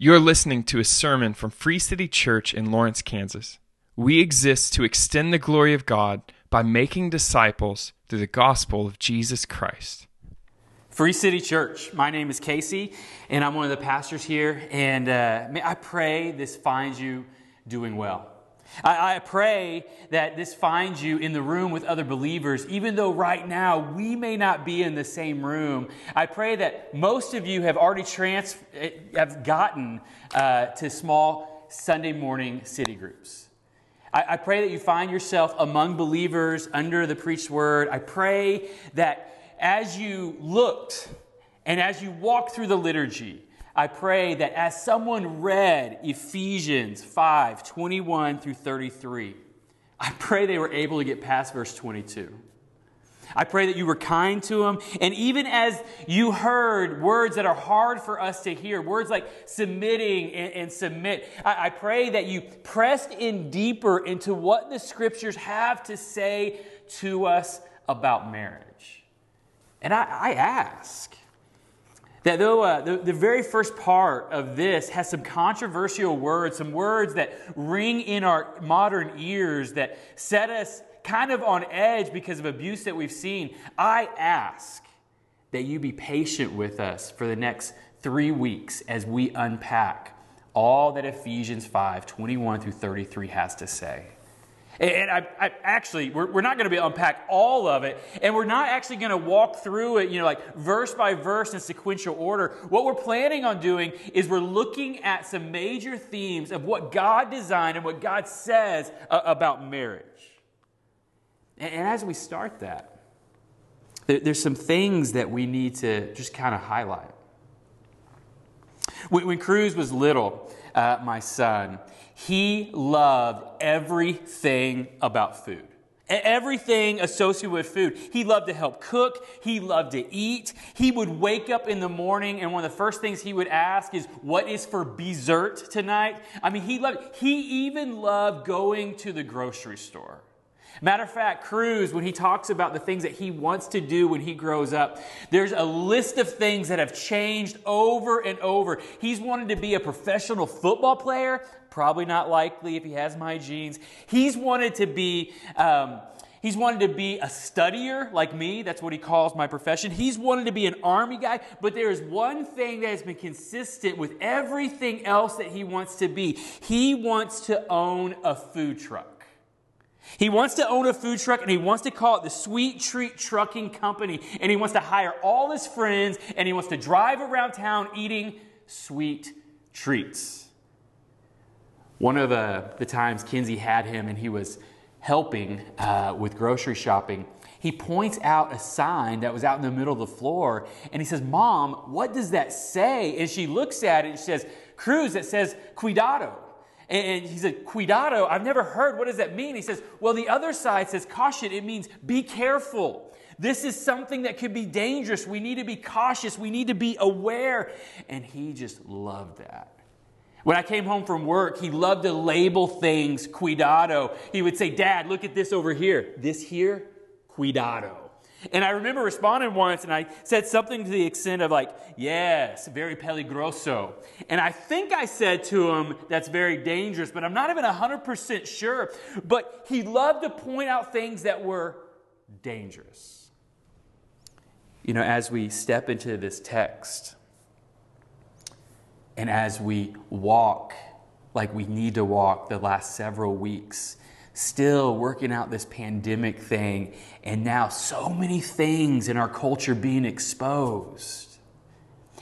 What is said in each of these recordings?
You're listening to a sermon from Free City Church in Lawrence, Kansas. We exist to extend the glory of God by making disciples through the gospel of Jesus Christ. Free City Church. My name is Casey, and I'm one of the pastors here. And uh, I pray this finds you doing well. I, I, pray that this finds you in the room with other believers, even though right now we may not be in the same room. I pray that most of you have already trans- have gotten uh, to small Sunday morning city groups. I, pray that you find yourself among believers under the preached word. I pray that as you looked and as you walked through the liturgy, I pray that as someone read Ephesians 5 21 through 33, I pray they were able to get past verse 22. I pray that you were kind to them. And even as you heard words that are hard for us to hear, words like submitting and, and submit, I, I pray that you pressed in deeper into what the scriptures have to say to us about marriage. And I, I ask, that though uh, the, the very first part of this has some controversial words, some words that ring in our modern ears that set us kind of on edge because of abuse that we've seen, I ask that you be patient with us for the next three weeks as we unpack all that Ephesians 5 21 through 33 has to say. And I, I actually, we're, we're not going to be unpack all of it, and we're not actually going to walk through it, you know, like verse by verse in sequential order. What we're planning on doing is we're looking at some major themes of what God designed and what God says uh, about marriage. And, and, as we start that, there, there's some things that we need to just kind of highlight. When, when Cruz was little, uh, my son, he loved everything about food. Everything associated with food. He loved to help cook. He loved to eat. He would wake up in the morning, and one of the first things he would ask is, What is for dessert tonight? I mean, he loved, he even loved going to the grocery store. Matter of fact, Cruz, when he talks about the things that he wants to do when he grows up, there's a list of things that have changed over and over. He's wanted to be a professional football player, probably not likely if he has my genes. He's wanted to be. Um, He's wanted to be a studier like me. That's what he calls my profession. He's wanted to be an army guy. But there is one thing that has been consistent with everything else that he wants to be. He wants to own a food truck. He wants to own a food truck and he wants to call it the Sweet Treat Trucking Company. And he wants to hire all his friends and he wants to drive around town eating sweet treats. One of uh, the times Kinsey had him and he was helping uh, with grocery shopping, he points out a sign that was out in the middle of the floor and he says, Mom, what does that say? And she looks at it and she says, Cruz, it says, Cuidado. And he said, Cuidado, I've never heard. What does that mean? He says, Well, the other side says caution. It means be careful. This is something that could be dangerous. We need to be cautious. We need to be aware. And he just loved that. When I came home from work, he loved to label things cuidado. He would say, Dad, look at this over here. This here, cuidado. And I remember responding once and I said something to the extent of, like, yes, very peligroso. And I think I said to him, that's very dangerous, but I'm not even 100% sure. But he loved to point out things that were dangerous. You know, as we step into this text and as we walk like we need to walk the last several weeks, still working out this pandemic thing, and now so many things in our culture being exposed.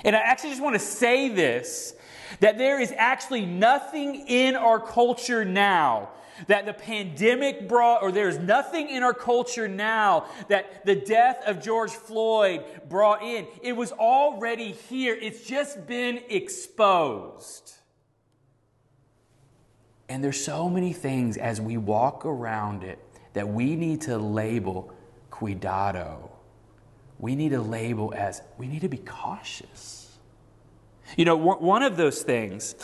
And I actually just want to say this that there is actually nothing in our culture now that the pandemic brought, or there's nothing in our culture now that the death of George Floyd brought in. It was already here, it's just been exposed. And there's so many things as we walk around it that we need to label cuidado. We need to label as we need to be cautious. You know, one of those things,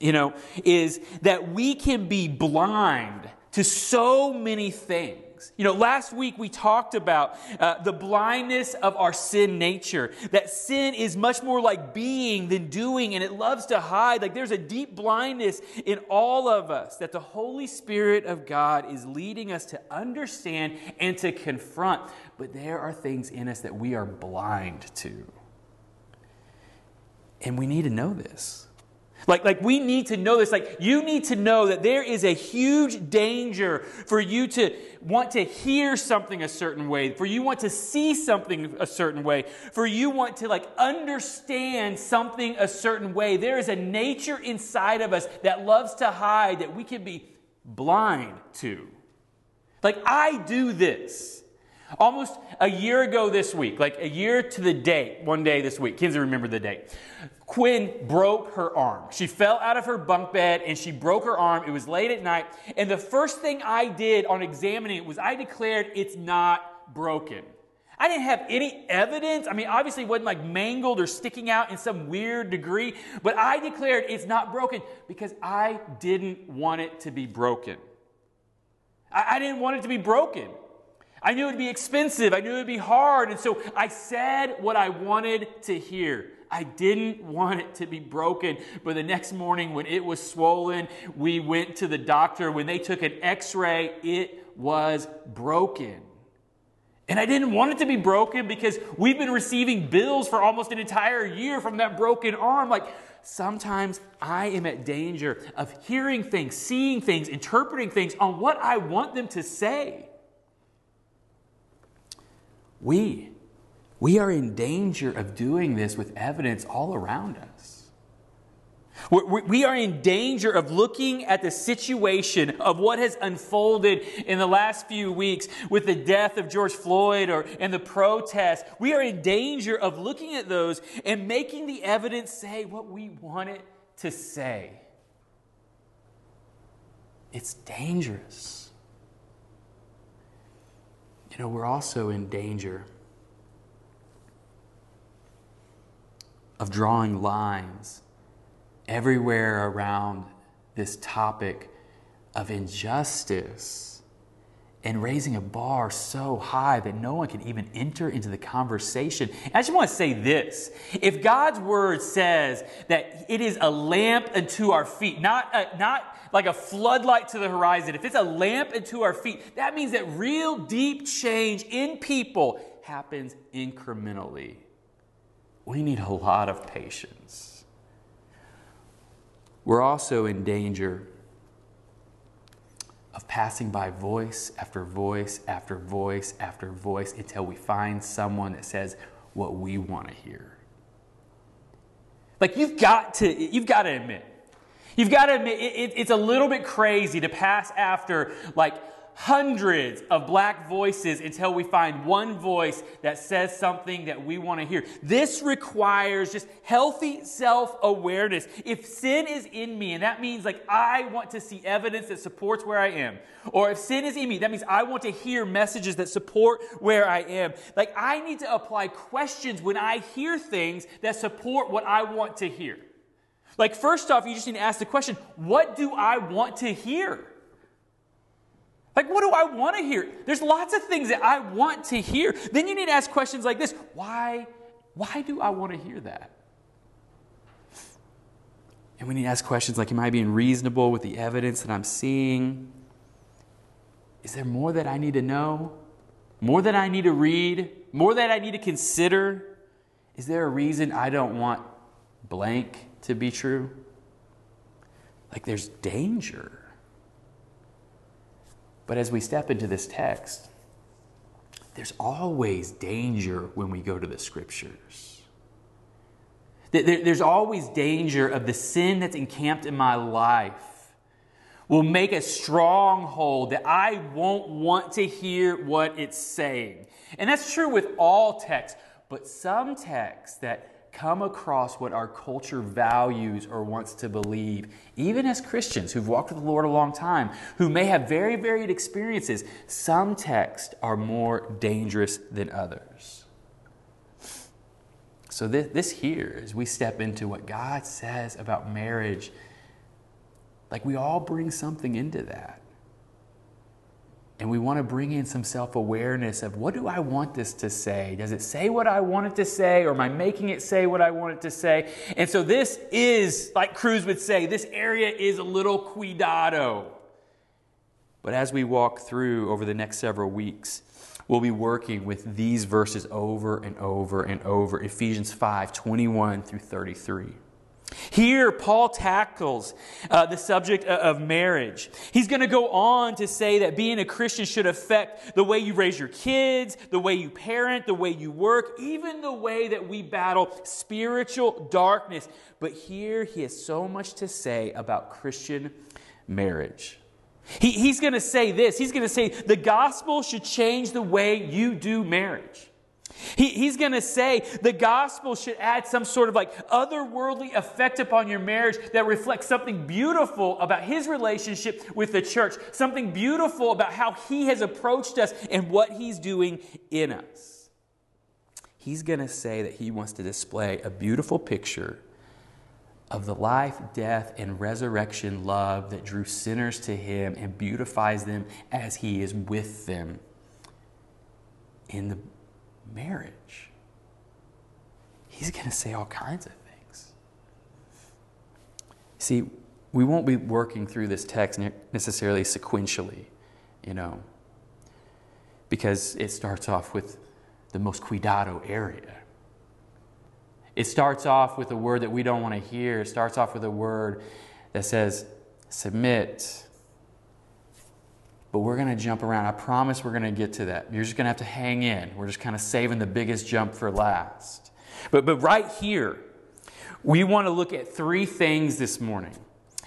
you know, is that we can be blind to so many things. You know, last week we talked about uh, the blindness of our sin nature, that sin is much more like being than doing, and it loves to hide. Like there's a deep blindness in all of us that the Holy Spirit of God is leading us to understand and to confront. But there are things in us that we are blind to. And we need to know this. Like, like we need to know this. Like you need to know that there is a huge danger for you to want to hear something a certain way, for you want to see something a certain way, for you want to like understand something a certain way. There is a nature inside of us that loves to hide that we can be blind to. Like I do this. Almost a year ago this week, like a year to the date, one day this week, Kinsey remember the date. Quinn broke her arm. She fell out of her bunk bed and she broke her arm. It was late at night. And the first thing I did on examining it was I declared it's not broken. I didn't have any evidence. I mean, obviously it wasn't like mangled or sticking out in some weird degree, but I declared it's not broken because I didn't want it to be broken. I, I didn't want it to be broken. I knew it would be expensive. I knew it would be hard. And so I said what I wanted to hear. I didn't want it to be broken. But the next morning, when it was swollen, we went to the doctor. When they took an x ray, it was broken. And I didn't want it to be broken because we've been receiving bills for almost an entire year from that broken arm. Like, sometimes I am at danger of hearing things, seeing things, interpreting things on what I want them to say. We, we are in danger of doing this with evidence all around us. We are in danger of looking at the situation of what has unfolded in the last few weeks with the death of George Floyd or and the protests. We are in danger of looking at those and making the evidence say what we want it to say. It's dangerous. You know, we're also in danger of drawing lines everywhere around this topic of injustice and raising a bar so high that no one can even enter into the conversation. I just want to say this. If God's word says that it is a lamp unto our feet, not, a, not like a floodlight to the horizon, if it's a lamp unto our feet, that means that real deep change in people happens incrementally. We need a lot of patience. We're also in danger of passing by voice after voice after voice after voice until we find someone that says what we want to hear. Like you've got to, you've got to admit, You've got to admit, it, it, it's a little bit crazy to pass after like hundreds of black voices until we find one voice that says something that we want to hear. This requires just healthy self awareness. If sin is in me, and that means like I want to see evidence that supports where I am, or if sin is in me, that means I want to hear messages that support where I am. Like I need to apply questions when I hear things that support what I want to hear. Like, first off, you just need to ask the question what do I want to hear? Like, what do I want to hear? There's lots of things that I want to hear. Then you need to ask questions like this why, why do I want to hear that? And we need to ask questions like Am I being reasonable with the evidence that I'm seeing? Is there more that I need to know? More that I need to read? More that I need to consider? Is there a reason I don't want blank to be true? Like there's danger. But as we step into this text, there's always danger when we go to the scriptures. There's always danger of the sin that's encamped in my life will make a stronghold that I won't want to hear what it's saying. And that's true with all texts, but some texts that come across what our culture values or wants to believe, even as Christians who've walked with the Lord a long time, who may have very varied experiences, some texts are more dangerous than others. So, this, this here, as we step into what God says about marriage, like we all bring something into that. And we want to bring in some self awareness of what do I want this to say? Does it say what I want it to say, or am I making it say what I want it to say? And so this is, like Cruz would say, this area is a little cuidado. But as we walk through over the next several weeks, we'll be working with these verses over and over and over Ephesians 5 21 through 33. Here, Paul tackles uh, the subject of marriage. He's going to go on to say that being a Christian should affect the way you raise your kids, the way you parent, the way you work, even the way that we battle spiritual darkness. But here, he has so much to say about Christian marriage. He, he's going to say this. He's going to say the gospel should change the way you do marriage. He, he's going to say the gospel should add some sort of like otherworldly effect upon your marriage that reflects something beautiful about his relationship with the church, something beautiful about how he has approached us and what he's doing in us. He's going to say that he wants to display a beautiful picture of the life, death, and resurrection love that drew sinners to him and beautifies them as he is with them in the marriage. He's going to say all kinds of things. See, we won't be working through this text necessarily sequentially, you know, because it starts off with the most cuidado area. It starts off with a word that we don't want to hear. It starts off with a word that says, submit. But we're going to jump around. I promise we're going to get to that. You're just going to have to hang in. We're just kind of saving the biggest jump for last. But, but right here, we want to look at three things this morning.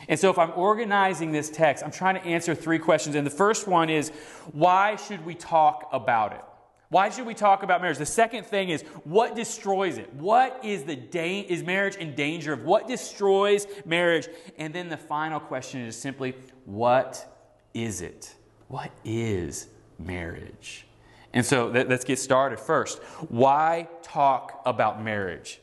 And so, if I'm organizing this text, I'm trying to answer three questions. And the first one is why should we talk about it? Why should we talk about marriage? The second thing is what destroys it? What is the da- is marriage in danger of? What destroys marriage? And then the final question is simply what is it? What is marriage? And so let's get started first. Why talk about marriage?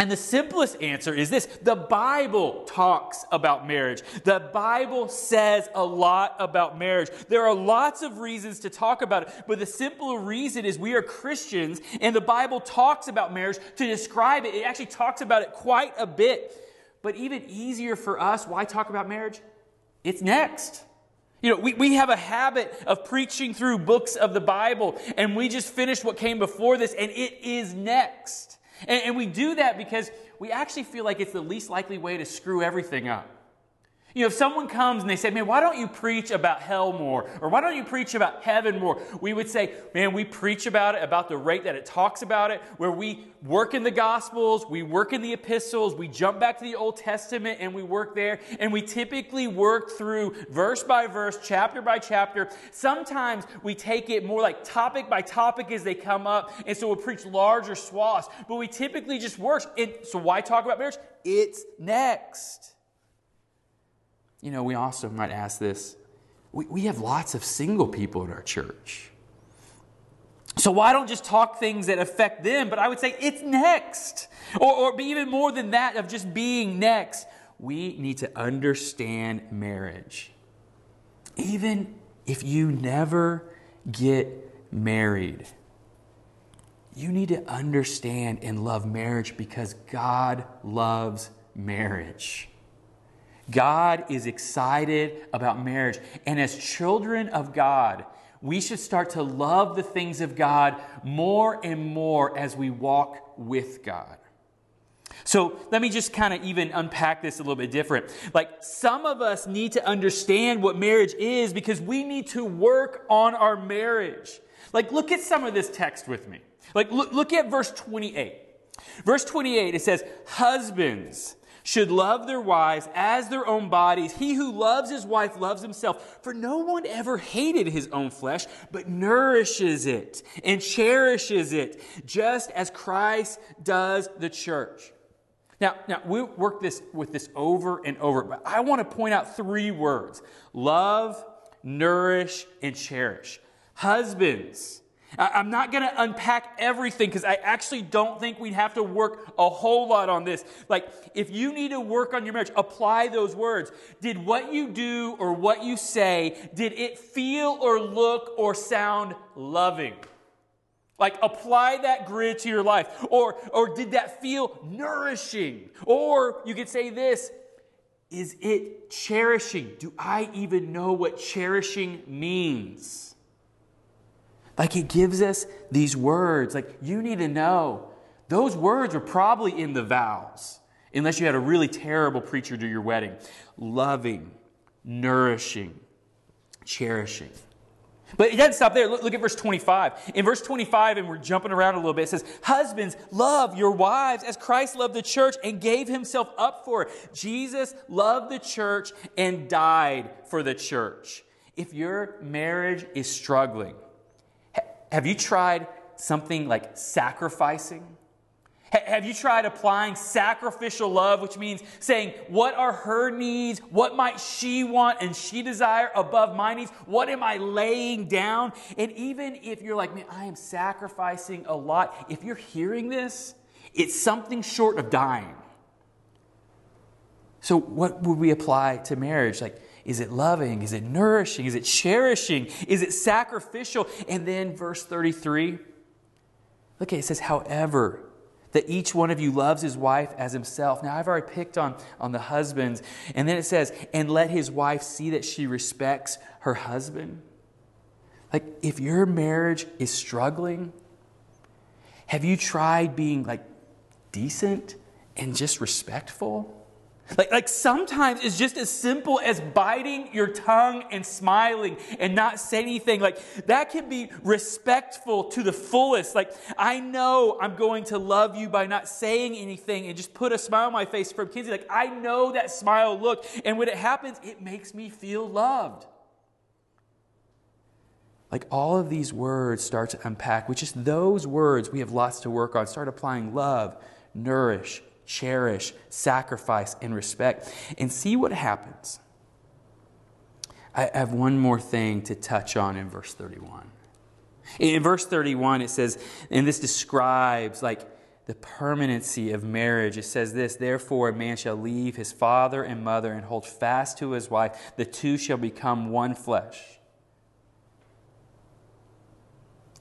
And the simplest answer is this the Bible talks about marriage. The Bible says a lot about marriage. There are lots of reasons to talk about it, but the simple reason is we are Christians and the Bible talks about marriage to describe it. It actually talks about it quite a bit. But even easier for us, why talk about marriage? It's next. You know, we, we have a habit of preaching through books of the Bible, and we just finished what came before this, and it is next. And, and we do that because we actually feel like it's the least likely way to screw everything up. You know, if someone comes and they say, man, why don't you preach about hell more? Or why don't you preach about heaven more? We would say, man, we preach about it, about the rate that it talks about it, where we work in the Gospels, we work in the epistles, we jump back to the Old Testament and we work there. And we typically work through verse by verse, chapter by chapter. Sometimes we take it more like topic by topic as they come up. And so we'll preach larger swaths. But we typically just work. And so why talk about marriage? It's next. You know, we also might ask this we, we have lots of single people in our church. So why don't just talk things that affect them? But I would say it's next. Or, or even more than that, of just being next. We need to understand marriage. Even if you never get married, you need to understand and love marriage because God loves marriage. God is excited about marriage. And as children of God, we should start to love the things of God more and more as we walk with God. So let me just kind of even unpack this a little bit different. Like some of us need to understand what marriage is because we need to work on our marriage. Like look at some of this text with me. Like look, look at verse 28. Verse 28, it says, Husbands, should love their wives as their own bodies. He who loves his wife loves himself. For no one ever hated his own flesh, but nourishes it and cherishes it, just as Christ does the church. Now, now we work this with this over and over, but I want to point out three words love, nourish, and cherish. Husbands, I'm not going to unpack everything because I actually don't think we'd have to work a whole lot on this. Like, if you need to work on your marriage, apply those words. Did what you do or what you say, did it feel or look or sound loving? Like, apply that grid to your life. Or, or did that feel nourishing? Or you could say this Is it cherishing? Do I even know what cherishing means? Like it gives us these words. Like you need to know those words were probably in the vows, unless you had a really terrible preacher do your wedding. Loving, nourishing, cherishing. But it doesn't stop there. Look, look, at verse 25. In verse 25, and we're jumping around a little bit, it says, Husbands, love your wives as Christ loved the church and gave himself up for it. Jesus loved the church and died for the church. If your marriage is struggling, have you tried something like sacrificing? Have you tried applying sacrificial love, which means saying, What are her needs? What might she want and she desire above my needs? What am I laying down? And even if you're like, Man, I am sacrificing a lot, if you're hearing this, it's something short of dying. So, what would we apply to marriage? Like, is it loving? Is it nourishing? Is it cherishing? Is it sacrificial? And then verse 33, look, at it says, however, that each one of you loves his wife as himself. Now, I've already picked on, on the husbands. And then it says, and let his wife see that she respects her husband. Like, if your marriage is struggling, have you tried being like decent and just respectful? Like, like sometimes it's just as simple as biting your tongue and smiling and not saying anything. Like that can be respectful to the fullest. Like I know I'm going to love you by not saying anything and just put a smile on my face for Kinsey. Like I know that smile look. And when it happens, it makes me feel loved. Like all of these words start to unpack, which is those words we have lots to work on. Start applying love, nourish, cherish, sacrifice, and respect, and see what happens. I have one more thing to touch on in verse 31. In verse 31, it says, and this describes like the permanency of marriage. It says this Therefore, a man shall leave his father and mother and hold fast to his wife. The two shall become one flesh.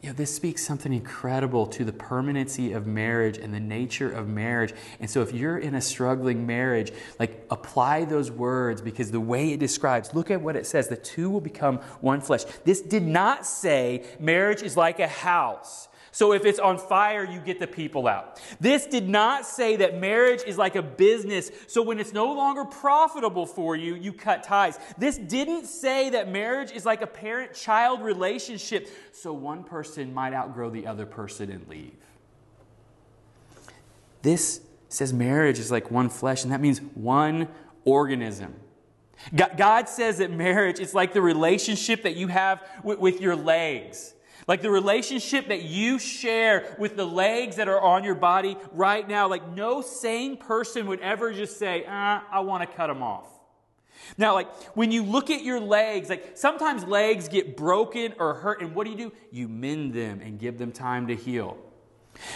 You know, this speaks something incredible to the permanency of marriage and the nature of marriage. And so, if you're in a struggling marriage, like apply those words because the way it describes, look at what it says the two will become one flesh. This did not say marriage is like a house so if it's on fire, you get the people out. This did not say that marriage is like a business. So when it's no longer profitable for you, you cut ties. This didn't say that marriage is like a parent child relationship. So one person might outgrow the other person and leave. This says marriage is like one flesh, and that means one organism. God says that marriage is like the relationship that you have with, your legs. Like the relationship that you share with the legs that are on your body right now, like no sane person would ever just say, ah, I want to cut them off. Now, like when you look at your legs, like sometimes legs get broken or hurt, and what do you do? You mend them and give them time to heal.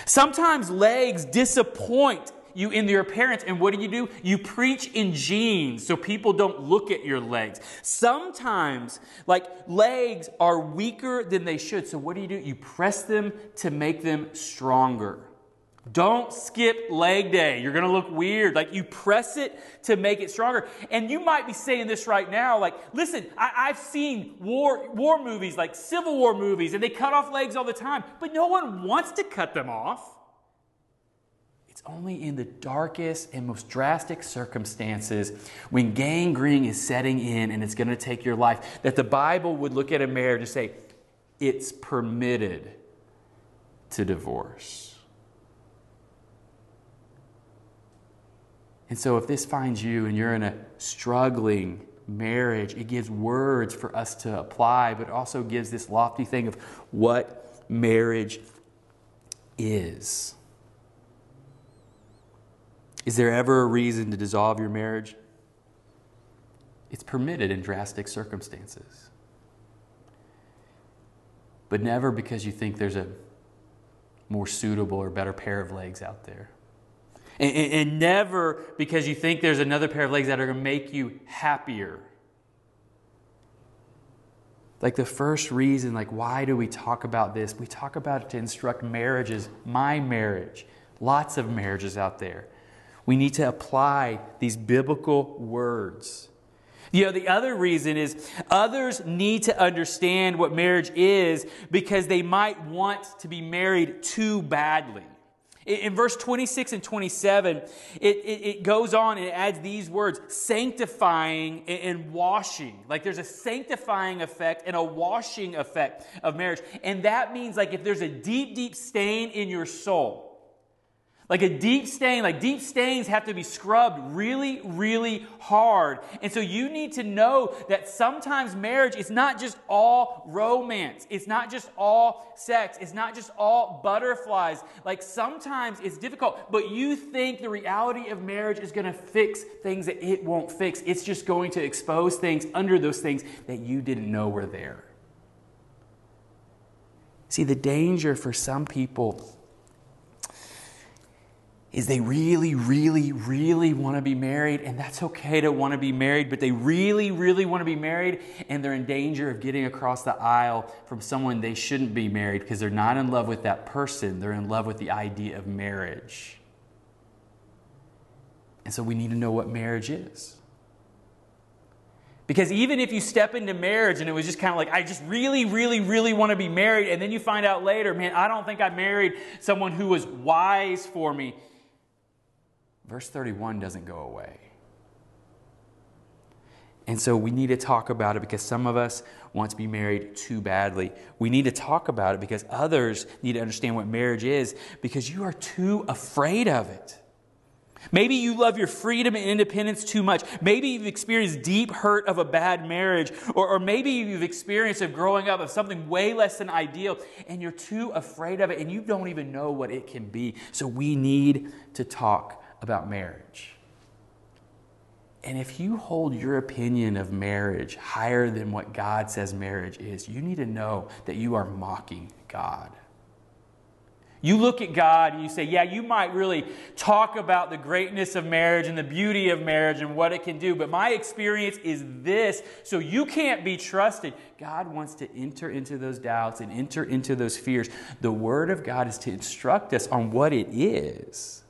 Sometimes legs disappoint you in your appearance. And what do you do? You preach in jeans so people don't look at your legs. Sometimes, like, legs are weaker than they should. So what do you do? You press them to make them stronger. Don't skip leg day. You're going to look weird. Like you press it to make it stronger. And you might be saying this right now. Like, listen, I, have seen war, war movies, like Civil War movies, and they cut off legs all the time, but no one wants to cut them off. It's only in the darkest and most drastic circumstances when gangrene is setting in and it's going to take your life that the Bible would look at a marriage and say, it's permitted to divorce. And so, if this finds you and you're in a struggling marriage, it gives words for us to apply, but also gives this lofty thing of what marriage is. Is there ever a reason to dissolve your marriage? It's permitted in drastic circumstances. but never because you think there's a more suitable or better pair of legs out there. And, and, and never because you think there's another pair of legs that are going to make you happier. Like the first reason, like, why do we talk about this? We talk about it to instruct marriages, my marriage, lots of marriages out there. We need to apply these biblical words. You know, the other reason is others need to understand what marriage is because they might want to be married too badly. In verse 26 and 27, it, it, it, goes on and it adds these words sanctifying and washing. Like there's a sanctifying effect and a washing effect of marriage. And that means, like, if there's a deep, deep stain in your soul, like a deep stain, like deep stains have to be scrubbed really, really hard. And so you need to know that sometimes marriage is not just all romance. It's not just all sex. It's not just all butterflies. Like sometimes it's difficult, but you think the reality of marriage is going to fix things that it won't fix. It's just going to expose things under those things that you didn't know were there. See, the danger for some people is they really, really, really want to be married, and that's okay to want to be married, but they really, really want to be married, and they're in danger of getting across the aisle from someone they shouldn't be married because they're not in love with that person, they're in love with the idea of marriage. And so we need to know what marriage is. Because even if you step into marriage and it was just kind of like, I just really, really, really want to be married, and then you find out later, man, I don't think I married someone who was wise for me verse 31 doesn't go away. And so we need to talk about it because some of us want to be married too badly. We need to talk about it because others need to understand what marriage is because you are too afraid of it. Maybe you love your freedom and independence too much. Maybe you've experienced deep hurt of a bad marriage, or, or maybe you've experienced of growing up of something way less than ideal, and you're too afraid of it, and you don't even know what it can be. So we need to talk about marriage. And if you hold your opinion of marriage higher than what God says marriage is, you need to know that you are mocking God. You look at God and you say, Yeah, you might really talk about the greatness of marriage and the beauty of marriage and what it can do, but my experience is this, so you can't be trusted. God wants to enter into those doubts and enter into those fears. The Word of God is to instruct us on what it is.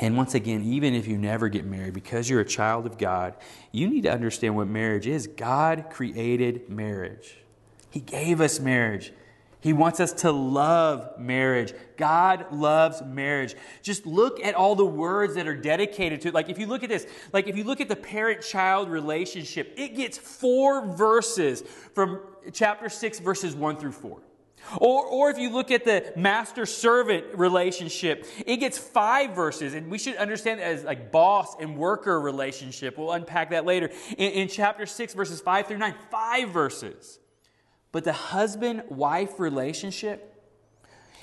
And once again, even if you never get married, because you're a child of God, you need to understand what marriage is. God created marriage, He gave us marriage. He wants us to love marriage. God loves marriage. Just look at all the words that are dedicated to it. Like, if you look at this, like, if you look at the parent child relationship, it gets four verses from chapter 6, verses 1 through 4. Or, or if you look at the master servant relationship, it gets five verses, and we should understand as like boss and worker relationship. We'll unpack that later. In, in chapter 6, verses 5 through 9, five verses. But the husband wife relationship,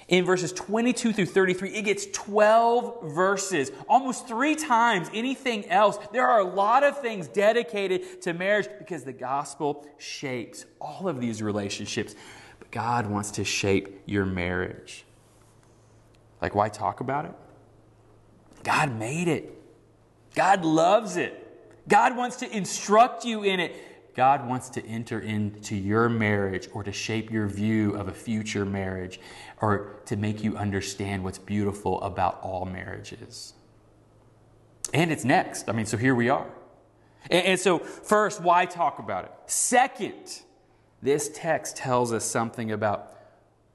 in verses 22 through 33, it gets 12 verses, almost three times anything else. There are a lot of things dedicated to marriage because the gospel shapes all of these relationships. God wants to shape your marriage. Like, why talk about it? God made it. God loves it. God wants to instruct you in it. God wants to enter into your marriage or to shape your view of a future marriage or to make you understand what's beautiful about all marriages. And it's next. I mean, so here we are. And, and so, first, why talk about it? Second, this text tells us something about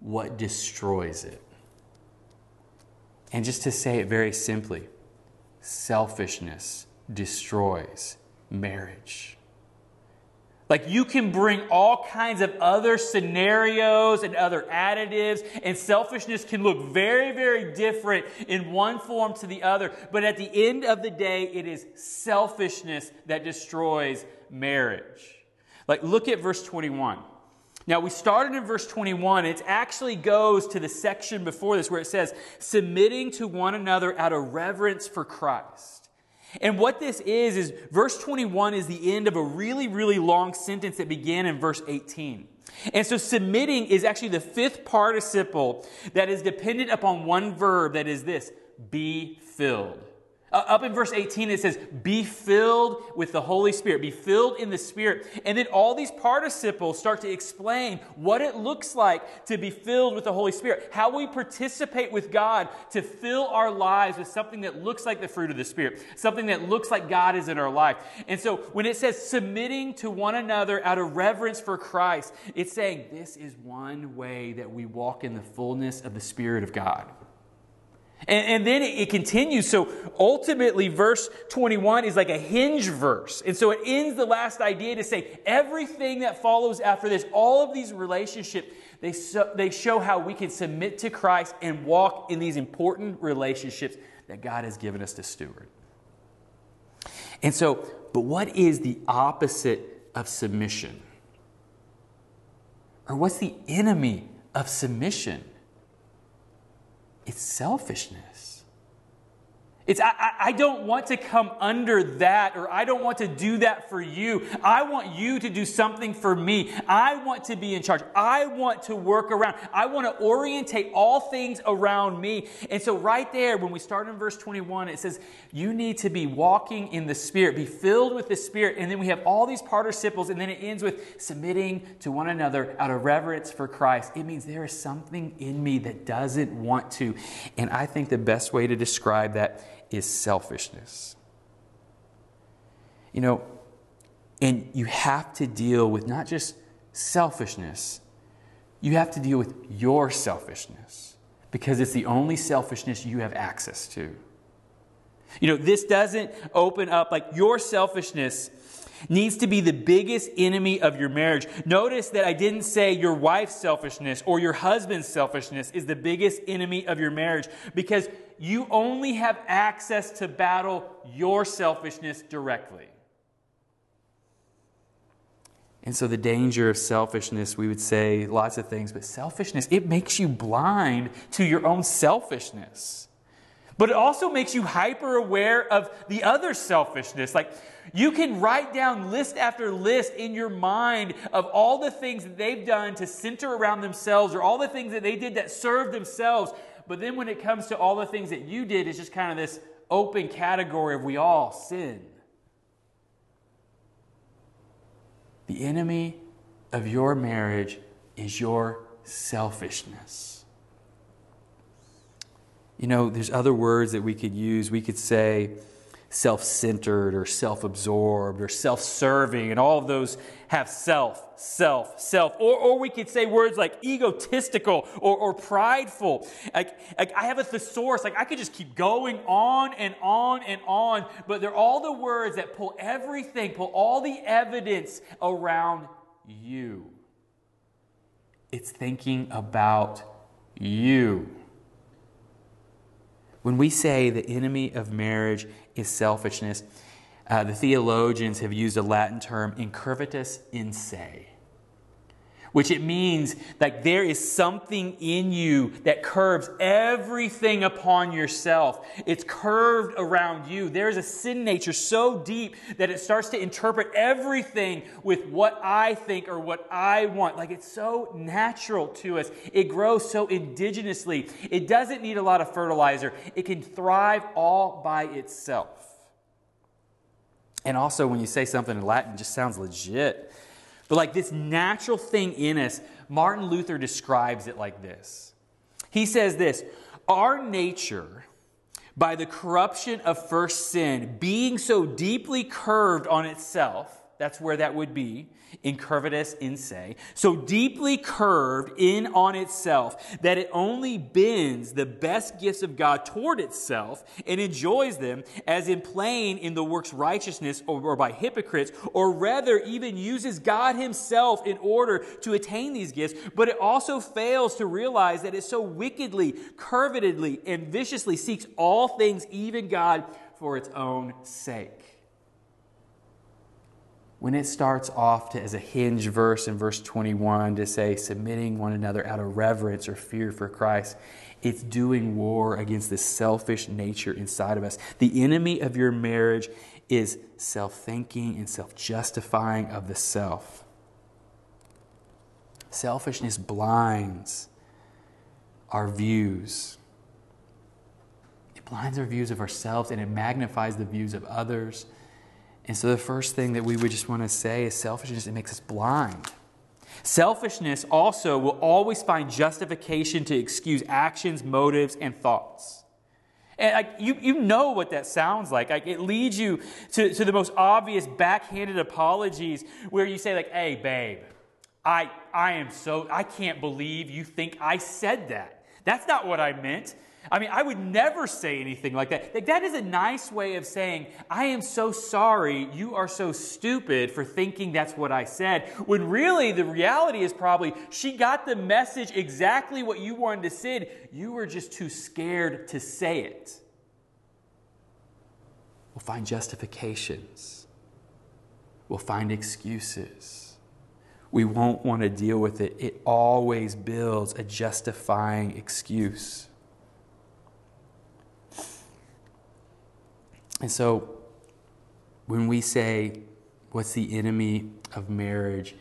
what destroys it. And just to say it very simply, selfishness destroys marriage. Like you can bring all kinds of other scenarios and other additives, and selfishness can look very, very different in one form to the other. But at the end of the day, it is selfishness that destroys marriage. Like, look at verse 21. Now, we started in verse 21. It actually goes to the section before this where it says, submitting to one another out of reverence for Christ. And what this is, is verse 21 is the end of a really, really long sentence that began in verse 18. And so submitting is actually the fifth participle that is dependent upon one verb that is this be filled. Uh, up in verse 18, it says, Be filled with the Holy Spirit. Be filled in the Spirit. And then all these participles start to explain what it looks like to be filled with the Holy Spirit, how we participate with God to fill our lives with something that looks like the fruit of the Spirit, something that looks like God is in our life. And so when it says submitting to one another out of reverence for Christ, it's saying this is one way that we walk in the fullness of the Spirit of God. And, and, then it, continues. So ultimately, verse 21 is like a hinge verse. And so it ends the last idea to say everything that follows after this, all of these relationships, they, so, they show how we can submit to Christ and walk in these important relationships that God has given us to steward. And so, but what is the opposite of submission? Or what's the enemy of submission? It's selfishness. It's, I, I don't want to come under that, or I don't want to do that for you. I want you to do something for me. I want to be in charge. I want to work around. I want to orientate all things around me. And so, right there, when we start in verse 21, it says, You need to be walking in the Spirit, be filled with the Spirit. And then we have all these participles, and then it ends with submitting to one another out of reverence for Christ. It means there is something in me that doesn't want to. And I think the best way to describe that is selfishness. You know, and you have to deal with not just selfishness, you have to deal with your selfishness because it's the only selfishness you have access to. You know, this doesn't open up like your selfishness needs to be the biggest enemy of your marriage. Notice that I didn't say your wife's selfishness or your husband's selfishness is the biggest enemy of your marriage because you only have access to battle your selfishness directly. And so, the danger of selfishness, we would say lots of things, but selfishness, it makes you blind to your own selfishness. But it also makes you hyper aware of the other selfishness. Like, you can write down list after list in your mind of all the things that they've done to center around themselves or all the things that they did that served themselves. But then when it comes to all the things that you did, it's just kind of this open category of we all sin. The enemy of your marriage is your selfishness. You know, there's other words that we could use. We could say, self centered or self absorbed or self serving, and all of those have self, self, self. Or, or we could say words like egotistical or, or prideful. Like, like I have a thesaurus, like I could just keep going on and on and on, but they're all the words that pull everything, pull all the evidence around you. It's thinking about you. When we say the enemy of marriage is selfishness, uh, the theologians have used a Latin term, incurvatus in se which it means like there is something in you that curves everything upon yourself. It's curved around you. There is a sin nature so deep that it starts to interpret everything with what I think or what I want. Like it's so natural to us. It grows so indigenously. It doesn't need a lot of fertilizer. It can thrive all by itself. And also, when you say something in Latin, it just sounds legit. But like this natural thing in us, Martin Luther describes it like this. He says this Our nature, by the corruption of first sin, being so deeply curved on itself, that's where that would be, incurvatus in se, so deeply curved in on itself that it only bends the best gifts of God toward itself and enjoys them as in playing in the works righteousness or, or by hypocrites, or rather even uses God himself in order to attain these gifts, but it also fails to realize that it so wickedly, curvedly, and viciously seeks all things, even God, for its own sake. When it starts off to, as a hinge verse in verse 21 to say, submitting one another out of reverence or fear for Christ, it's doing war against this selfish nature inside of us. The enemy of your marriage is self thinking and self justifying of the self. Selfishness blinds our views. It blinds our views of ourselves and it magnifies the views of others. And so, the first thing that we would just want to say is selfishness, it makes us blind. Selfishness also will always find justification to excuse actions, motives, and thoughts. And like, you, you know what that sounds like. like. It leads you to, to the most obvious backhanded apologies where you say, like, hey, babe, I, I am so, I can't believe you think I said that. That's not what I meant. I mean, I would never say anything like that. Like, that is a nice way of saying, I am so sorry, you are so stupid for thinking that's what I said. When really the reality is probably she got the message exactly what you wanted to say. You were just too scared to say it. We'll find justifications, we'll find excuses. We won't want to deal with it. It always builds a justifying excuse. And so when we say, What's the enemy of marriage?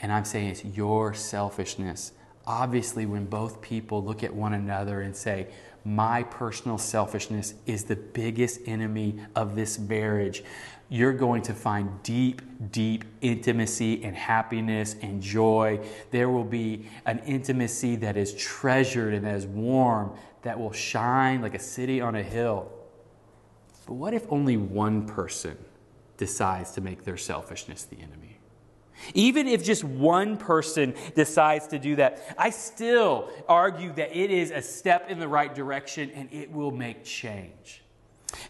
And I'm saying it's your selfishness. Obviously, when both people look at one another and say, My personal selfishness is the biggest enemy of this marriage, you're going to find deep, deep intimacy and happiness and joy. There will be an intimacy that is treasured and that is warm, that will shine like a city on a hill. But what if only one person decides to make their selfishness the enemy? Even if just one person decides to do that, I still argue that it is a step in the right direction and it will make change.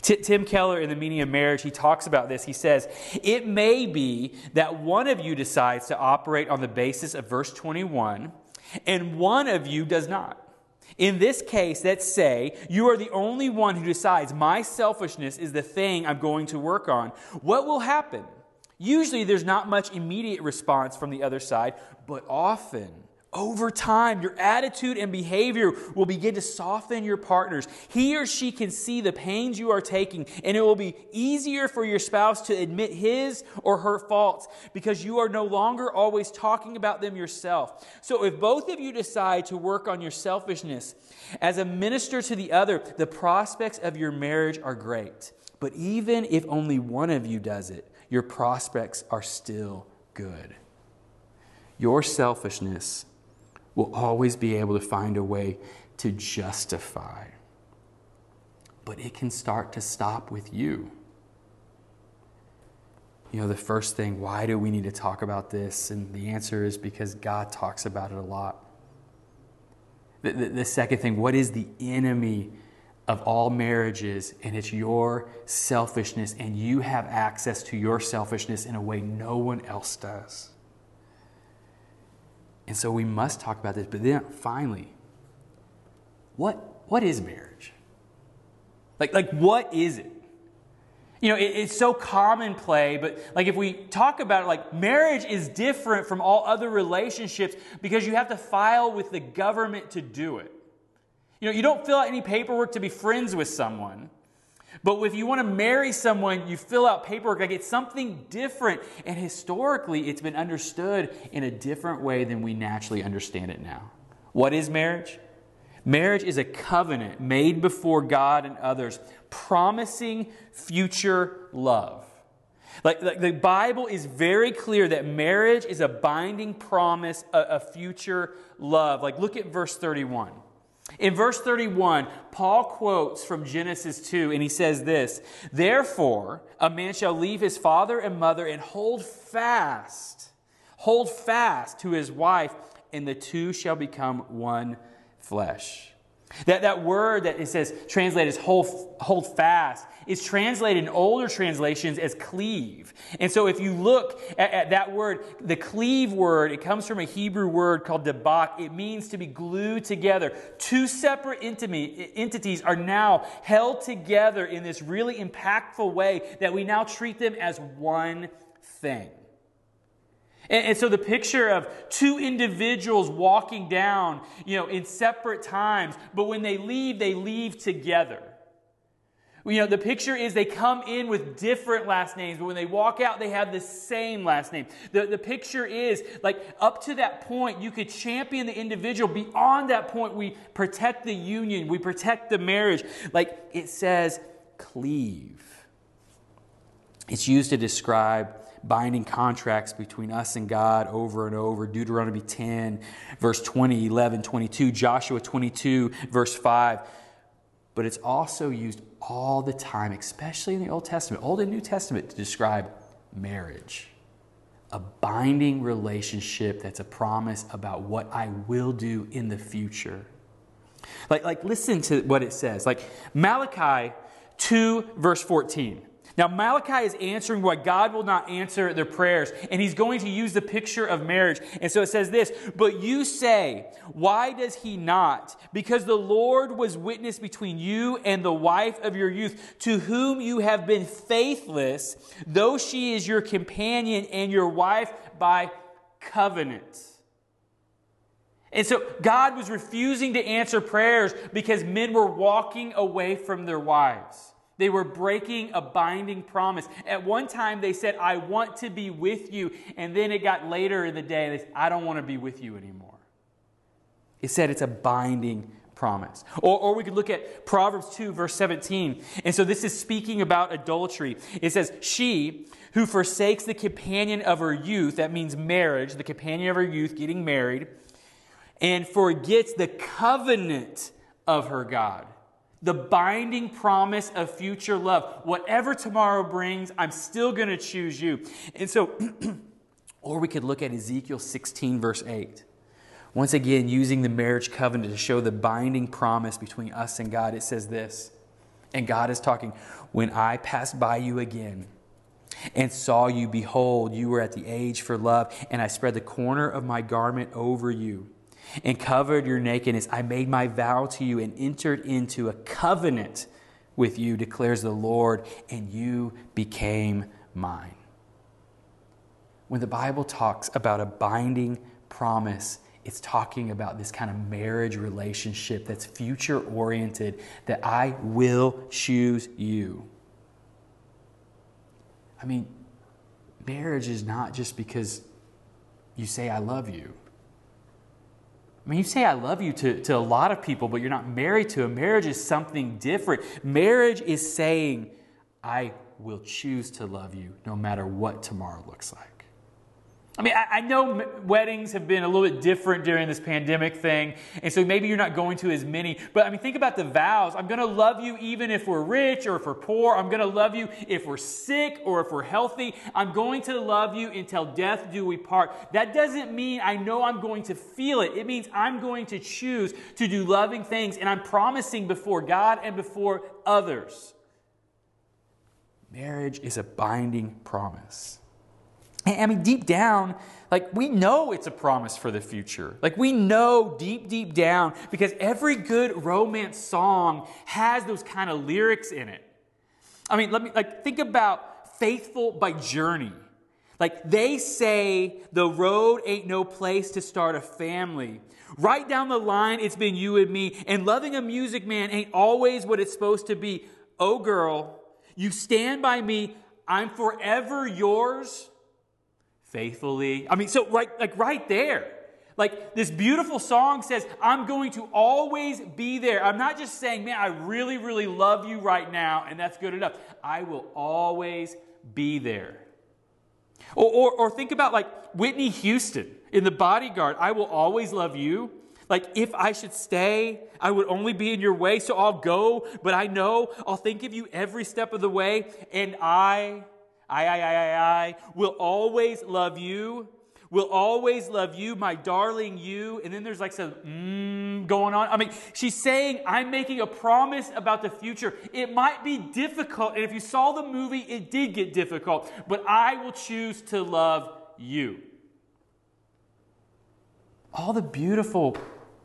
Tim Keller in The Meaning of Marriage, he talks about this. He says, It may be that one of you decides to operate on the basis of verse 21 and one of you does not. In this case, let's say you are the only one who decides my selfishness is the thing I'm going to work on. What will happen? Usually, there's not much immediate response from the other side, but often over time, your attitude and behavior will begin to soften your partners. He or she can see the pains you are taking, and it will be easier for your spouse to admit his or her faults because you are no longer always talking about them yourself. So, if both of you decide to work on your selfishness as a minister to the other, the prospects of your marriage are great. But even if only one of you does it, your prospects are still good. Your selfishness will always be able to find a way to justify. But it can start to stop with you. You know, the first thing, why do we need to talk about this? And the answer is because God talks about it a lot. The, the, the second thing, what is the enemy of all marriages? And it's your selfishness, and you have access to your selfishness in a way no one else does. And so we must talk about this. But then finally, what, what is marriage? Like, like, what is it? You know, it, it's so commonplace, but like if we talk about it, like marriage is different from all other relationships because you have to file with the government to do it. You know, you don't fill out any paperwork to be friends with someone. But if you want to marry someone, you fill out paperwork. Like it's something different. And historically, it's been understood in a different way than we naturally understand it now. What is marriage? Marriage is a covenant made before God and others, promising future love. Like, like, the Bible is very clear that marriage is a binding promise of future love. Like, look at verse 31. In verse 31, Paul quotes from Genesis 2, and he says this Therefore, a man shall leave his father and mother and hold fast, hold fast to his wife, and the two shall become one flesh. That, that word that it says translated as hold, hold fast is translated in older translations as cleave. And so if you look at, at, that word, the cleave word, it comes from a Hebrew word called debak. It means to be glued together. Two separate entities are now held together in this really impactful way that we now treat them as one thing. And, and, so the picture of two individuals walking down, you know, in separate times, but when they leave, they leave together. You know, the picture is they come in with different last names, but when they walk out, they have the same last name. The, the picture is like up to that point, you could champion the individual. Beyond that point, we protect the union, we protect the marriage. Like it says, cleave. It's used to describe binding contracts between us and God over and over. Deuteronomy 10, verse 20, 11, 22, Joshua 22, verse 5. But it's also used all the time, especially in the Old Testament, Old and New Testament, to describe marriage. A binding relationship that's a promise about what I will do in the future. Like, like listen to what it says. Like Malachi 2, verse 14. Now, Malachi is answering why God will not answer their prayers, and he's going to use the picture of marriage. And so it says this But you say, Why does he not? Because the Lord was witness between you and the wife of your youth, to whom you have been faithless, though she is your companion and your wife by covenant. And so God was refusing to answer prayers because men were walking away from their wives. They were breaking a binding promise. At one time, they said, I want to be with you. And then it got later in the day, they said, I don't want to be with you anymore. It said it's a binding promise. Or, or we could look at Proverbs 2, verse 17. And so this is speaking about adultery. It says, She who forsakes the companion of her youth, that means marriage, the companion of her youth getting married, and forgets the covenant of her God the binding promise of future love. Whatever tomorrow brings, I'm still going to choose you. And so, or we could look at Ezekiel 16, verse 8. Once again, using the marriage covenant to show the binding promise between us and God, it says this. And God is talking, When I passed by you again and saw you, behold, you were at the age for love, and I spread the corner of my garment over you and covered your nakedness. I made my vow to you and entered into a covenant with you, declares the Lord, and you became mine. When the Bible talks about a binding promise, it's talking about this kind of marriage relationship that's future oriented, that I will choose you. I mean, marriage is not just because you say, I love you. I mean, you say I love you to, to a lot of people, but you're not married to a marriage is something different. Marriage is saying, I will choose to love you no matter what tomorrow looks like. I mean, I, I, know weddings have been a little bit different during this pandemic thing, and so maybe you're not going to as many. But I mean, think about the vows. I'm to love you even if we're rich or if we're poor. I'm to love you if we're sick or if we're healthy. I'm going to love you until death do we part. That doesn't mean I know I'm going to feel it. It means I'm going to choose to do loving things, and I'm promising before God and before others. Marriage is a binding promise. I mean, deep down, like we know it's a promise for the future. Like we know deep, deep down, because every good romance song has those kind of lyrics in it. I mean, let me like think about Faithful by Journey. Like they say the road ain't no place to start a family. Right down the line, it's been you and me. And loving a music man ain't always what it's supposed to be. Oh, girl, you stand by me. I'm forever yours faithfully. I mean, so right, like right there. Like this beautiful song says, I'm going to always be there. I'm not just saying, man, I really, really love you right now, and that's good enough. I will always be there. Or, or, or think about like Whitney Houston in The Bodyguard. I will always love you. Like, if I should stay, I would only be in your way, so I'll go, but I know I'll think of you every step of the way, and I I, I, I, I, I will always love you. Will always love you, my darling you. And then there's like some mmm going on. I mean, she's saying, I'm making a promise about the future. It might be difficult. And if you saw the movie, it did get difficult. But I will choose to love you. All the beautiful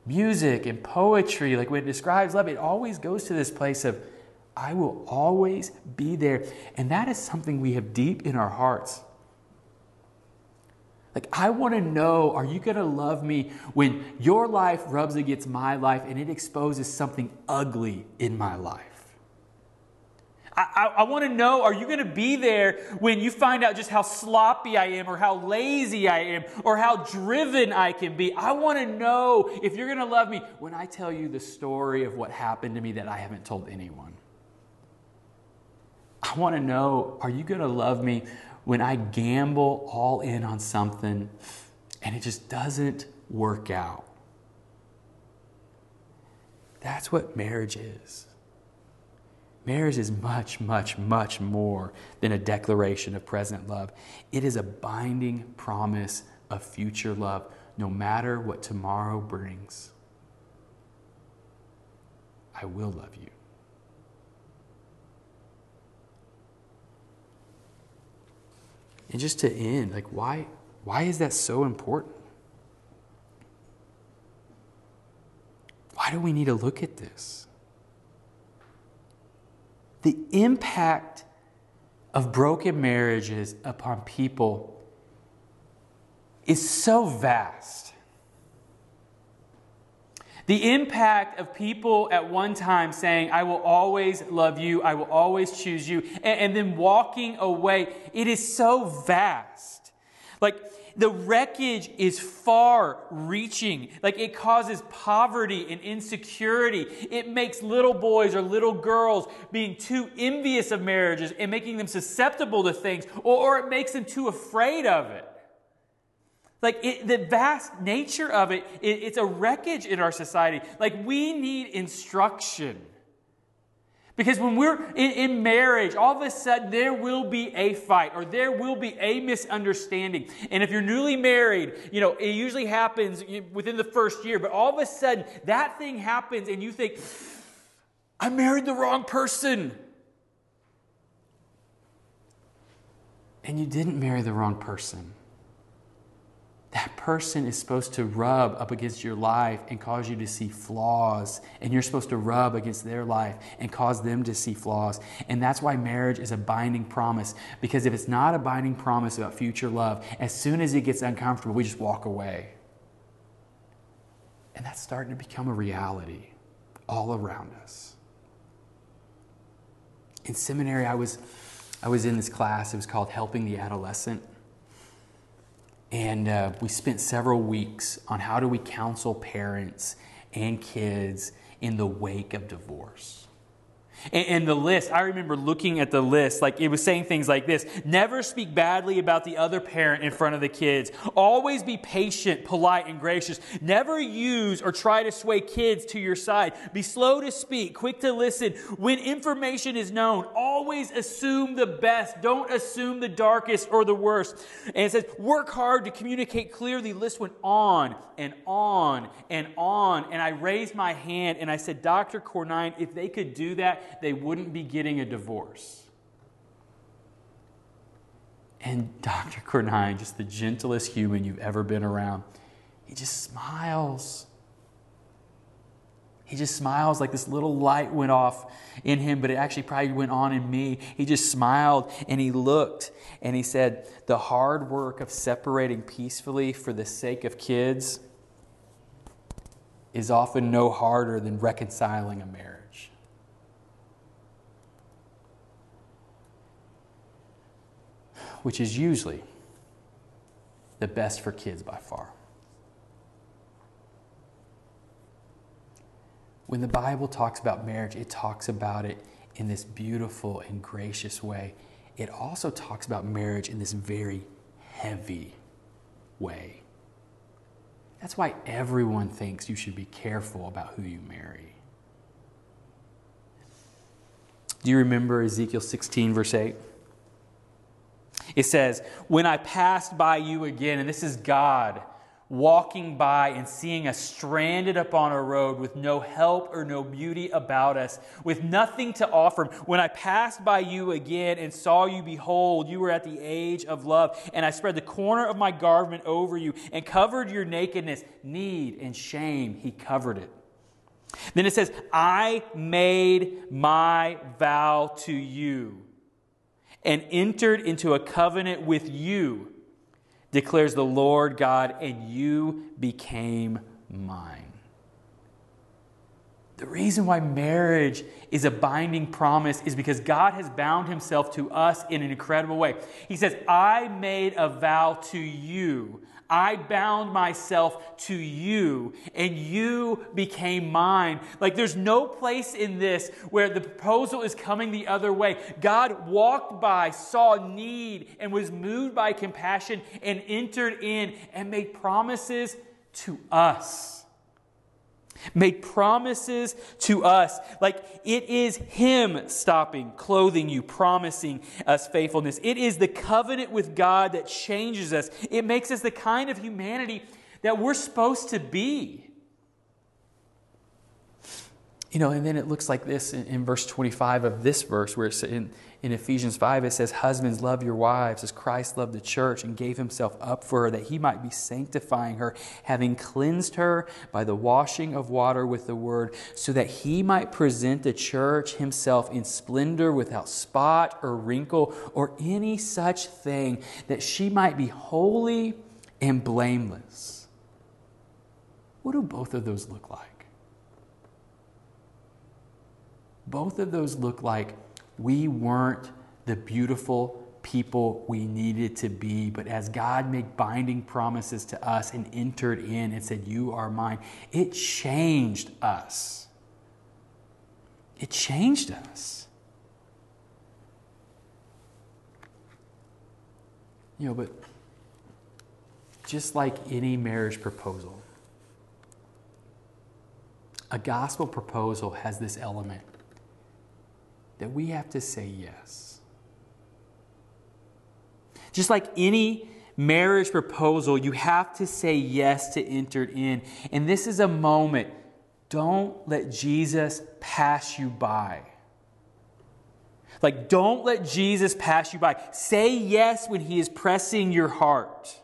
music and poetry, like when it describes love, it always goes to this place of I will always be there. And that is something we have deep in our hearts. Like, I want to know are you going to love me when your life rubs against my life and it exposes something ugly in my life? I, I, I want to know are you going to be there when you find out just how sloppy I am, or how lazy I am, or how driven I can be? I want to know if you're going to love me when I tell you the story of what happened to me that I haven't told anyone. I want to know are you going to love me when I gamble all in on something and it just doesn't work out? That's what marriage is. Marriage is much, much, much more than a declaration of present love. It is a binding promise of future love, no matter what tomorrow brings. I will love you. And just to end, like why why is that so important? Why do we need to look at this? the impact of broken marriages upon people is so vast. The impact of people at one time saying, I will always love you, I will always choose you, and, and then walking away, it is so vast. Like, the wreckage is far reaching. Like it causes poverty and insecurity. It makes little boys or little girls being too envious of marriages and making them susceptible to things, or, or it makes them too afraid of it. Like it, the vast nature of it, it, it's a wreckage in our society. Like we need instruction. Because when we're in, in, marriage, all of a sudden there will be a fight or there will be a misunderstanding. And if you're newly married, you know, it usually happens within the first year, but all of a sudden that thing happens and you think, I married the wrong person. And you didn't marry the wrong person that person is supposed to rub up against your life and cause you to see flaws. And you're supposed to rub against their life and cause them to see flaws. And that's why marriage is a binding promise. Because if it's not a binding promise about future love, as soon as it gets uncomfortable, we just walk away. And that's starting to become a reality all around us. In seminary, I was, I was in this class, it was called Helping the Adolescent. And uh, we spent several weeks on how do we counsel parents and kids in the wake of divorce. And, and the list, I remember looking at the list, like it was saying things like this Never speak badly about the other parent in front of the kids. Always be patient, polite, and gracious. Never use or try to sway kids to your side. Be slow to speak, quick to listen. When information is known, always assume the best. Don't assume the darkest or the worst. And it says, work hard to communicate clearly. List went on and on and on. And I raised my hand and I said, Dr. Cornine, if they could do they wouldn't be getting a divorce. And Dr. Cornine, just the gentlest human you've ever been around, he just smiles. He just smiles like this little light went off in him, but it actually probably went on in me. He just smiled and he looked and he said, The hard work of separating peacefully for the sake of kids is often no harder than reconciling a marriage. Which is usually the best for kids by far. When the Bible talks about marriage, it talks about it in this beautiful and gracious way. It also talks about marriage in this very heavy way. That's why everyone thinks you should be careful about who you marry. Do you remember Ezekiel 16, verse 8? It says, When I passed by you again, and this is God walking by and seeing us stranded upon a road with no help or no beauty about us, with nothing to offer. When I passed by you again and saw you, behold, you were at the age of love, and I spread the corner of my garment over you and covered your nakedness. Need and shame, he covered it. Then it says, I made my vow to you and entered into a covenant with you declares the Lord God, and you became mine. The reason why marriage is a binding promise is because God has bound himself to us in an incredible way. He says, I made a vow to you. I bound myself to you, and you became mine. Like, there's no place in this where the proposal is coming the other way. God walked by, saw need, and was moved by compassion, and entered in and made promises to us made promises to us. Like it is Him stopping, clothing you, promising us faithfulness. It is the covenant with God that changes us. It makes us the kind of humanity that we're supposed to be. You know, and then it looks like this in, in verse 25 of this verse, where it's in, in Ephesians 5, it says, Husbands, love your wives as Christ loved the church and gave himself up for her, that he might be sanctifying her, having cleansed her by the washing of water with the word, so that he might present the church himself in splendor without spot or wrinkle or any such thing, that she might be holy and blameless. What do both of those look like? Both of those look like we weren't the beautiful people we needed to be, but as God made binding promises to us and entered in and said, You are mine, it changed us. It changed us. You know, but just like any marriage proposal, a gospel proposal has this element that we have to say yes. Just like any marriage proposal, you have to say yes to enter in. And this is a moment. Don't let Jesus pass you by. Like, don't let Jesus pass you by. Say yes when he is pressing your heart.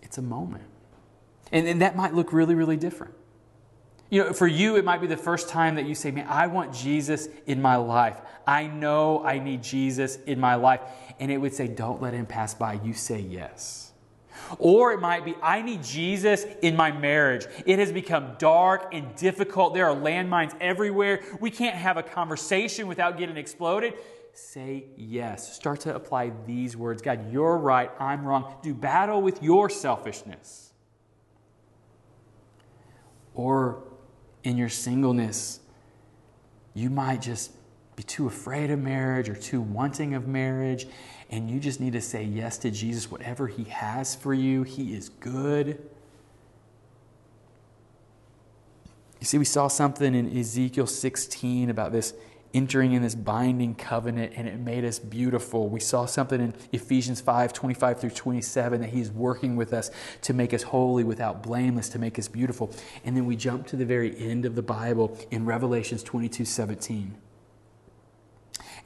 It's a moment. And, and that might look really, really different. You know, for you, it might be the first time that you say, Man, I want Jesus in my life. I know I need Jesus in my life. And it would say, Don't let him pass by. You say yes. Or it might be, I need Jesus in my marriage. It has become dark and difficult. There are landmines everywhere. We can't have a conversation without getting exploded. Say yes. Start to apply these words God, you're right. I'm wrong. Do battle with your selfishness. Or in your singleness, you might just be too afraid of marriage or too wanting of marriage, and you just need to say yes to Jesus. Whatever He has for you, He is good. You see, we saw something in Ezekiel 16 about this entering in this binding covenant and it made us beautiful. We saw something in Ephesians 5 25 through 27 that He's working with us to make us holy without blameless, to make us beautiful. And then we jump to the very end of the Bible in Revelations 22 17.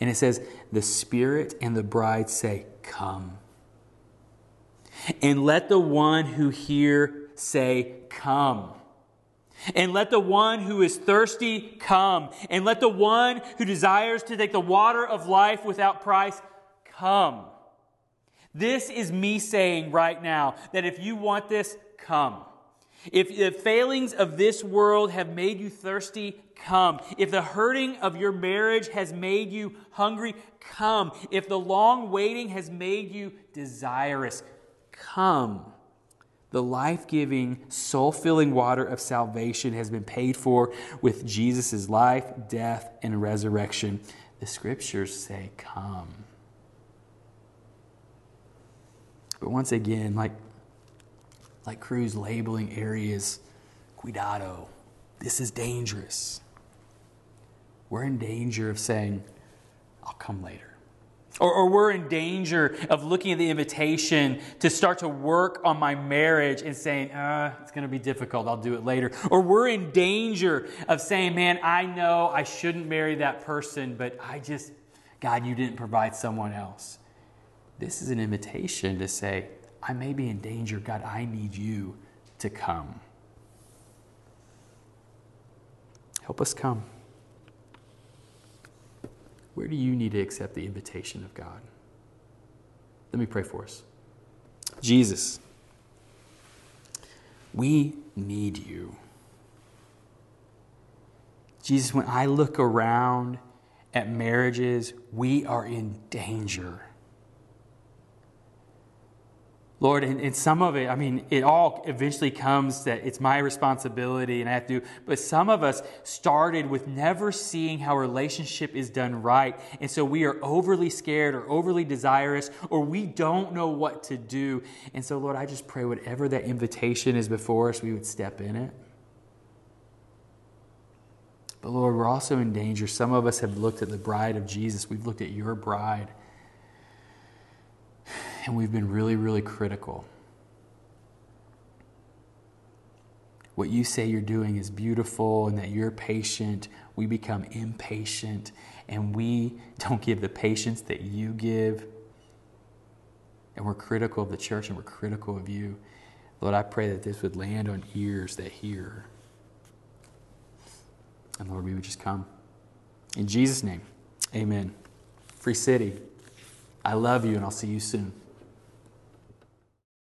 And it says, The Spirit and the bride say, Come. And let the one who hear say, Come. And let the one who is thirsty come. And let the one who desires to take the water of life without price come. This is me saying right now that if you want this, come. If the failings of this world have made you thirsty, come. If the hurting of your marriage has made you hungry, come. If the long waiting has made you desirous, come. The life giving, soul filling water of salvation has been paid for with Jesus' life, death, and resurrection. The scriptures say, Come. But once again, like, like Cruz labeling areas, cuidado, this is dangerous. We're in danger of saying, I'll come later. Or, or, we're in danger of looking at the invitation to start to work on my marriage and saying, uh, it's going to be difficult. I'll do it later. Or we're in danger of saying, man, I know I shouldn't marry that person, but I just, God, you didn't provide someone else. This is an invitation to say, I may be in danger. God, I need you to come. Help us come. Where do you need to accept the invitation of God? Let me pray for us. Jesus, we need you. Jesus, when I look around at marriages, we are in danger. Lord, and, and, some of it, I mean, it all eventually comes that it's my responsibility and I have to but some of us started with never seeing how a relationship is done right. And so we are overly scared or overly desirous or we don't know what to do. And so, Lord, I just pray whatever that invitation is before us, we would step in it. But Lord, we're also in danger. Some of us have looked at the bride of Jesus, we've looked at your bride and we've been really, really critical. What you say you're doing is beautiful and that you're patient. We become impatient and we don't give the patience that you give. And we're critical of the church and we're critical of you. Lord, I pray that this would land on ears that hear. And Lord, we would just come. In Jesus' name, amen. Free City, I love you and I'll see you soon.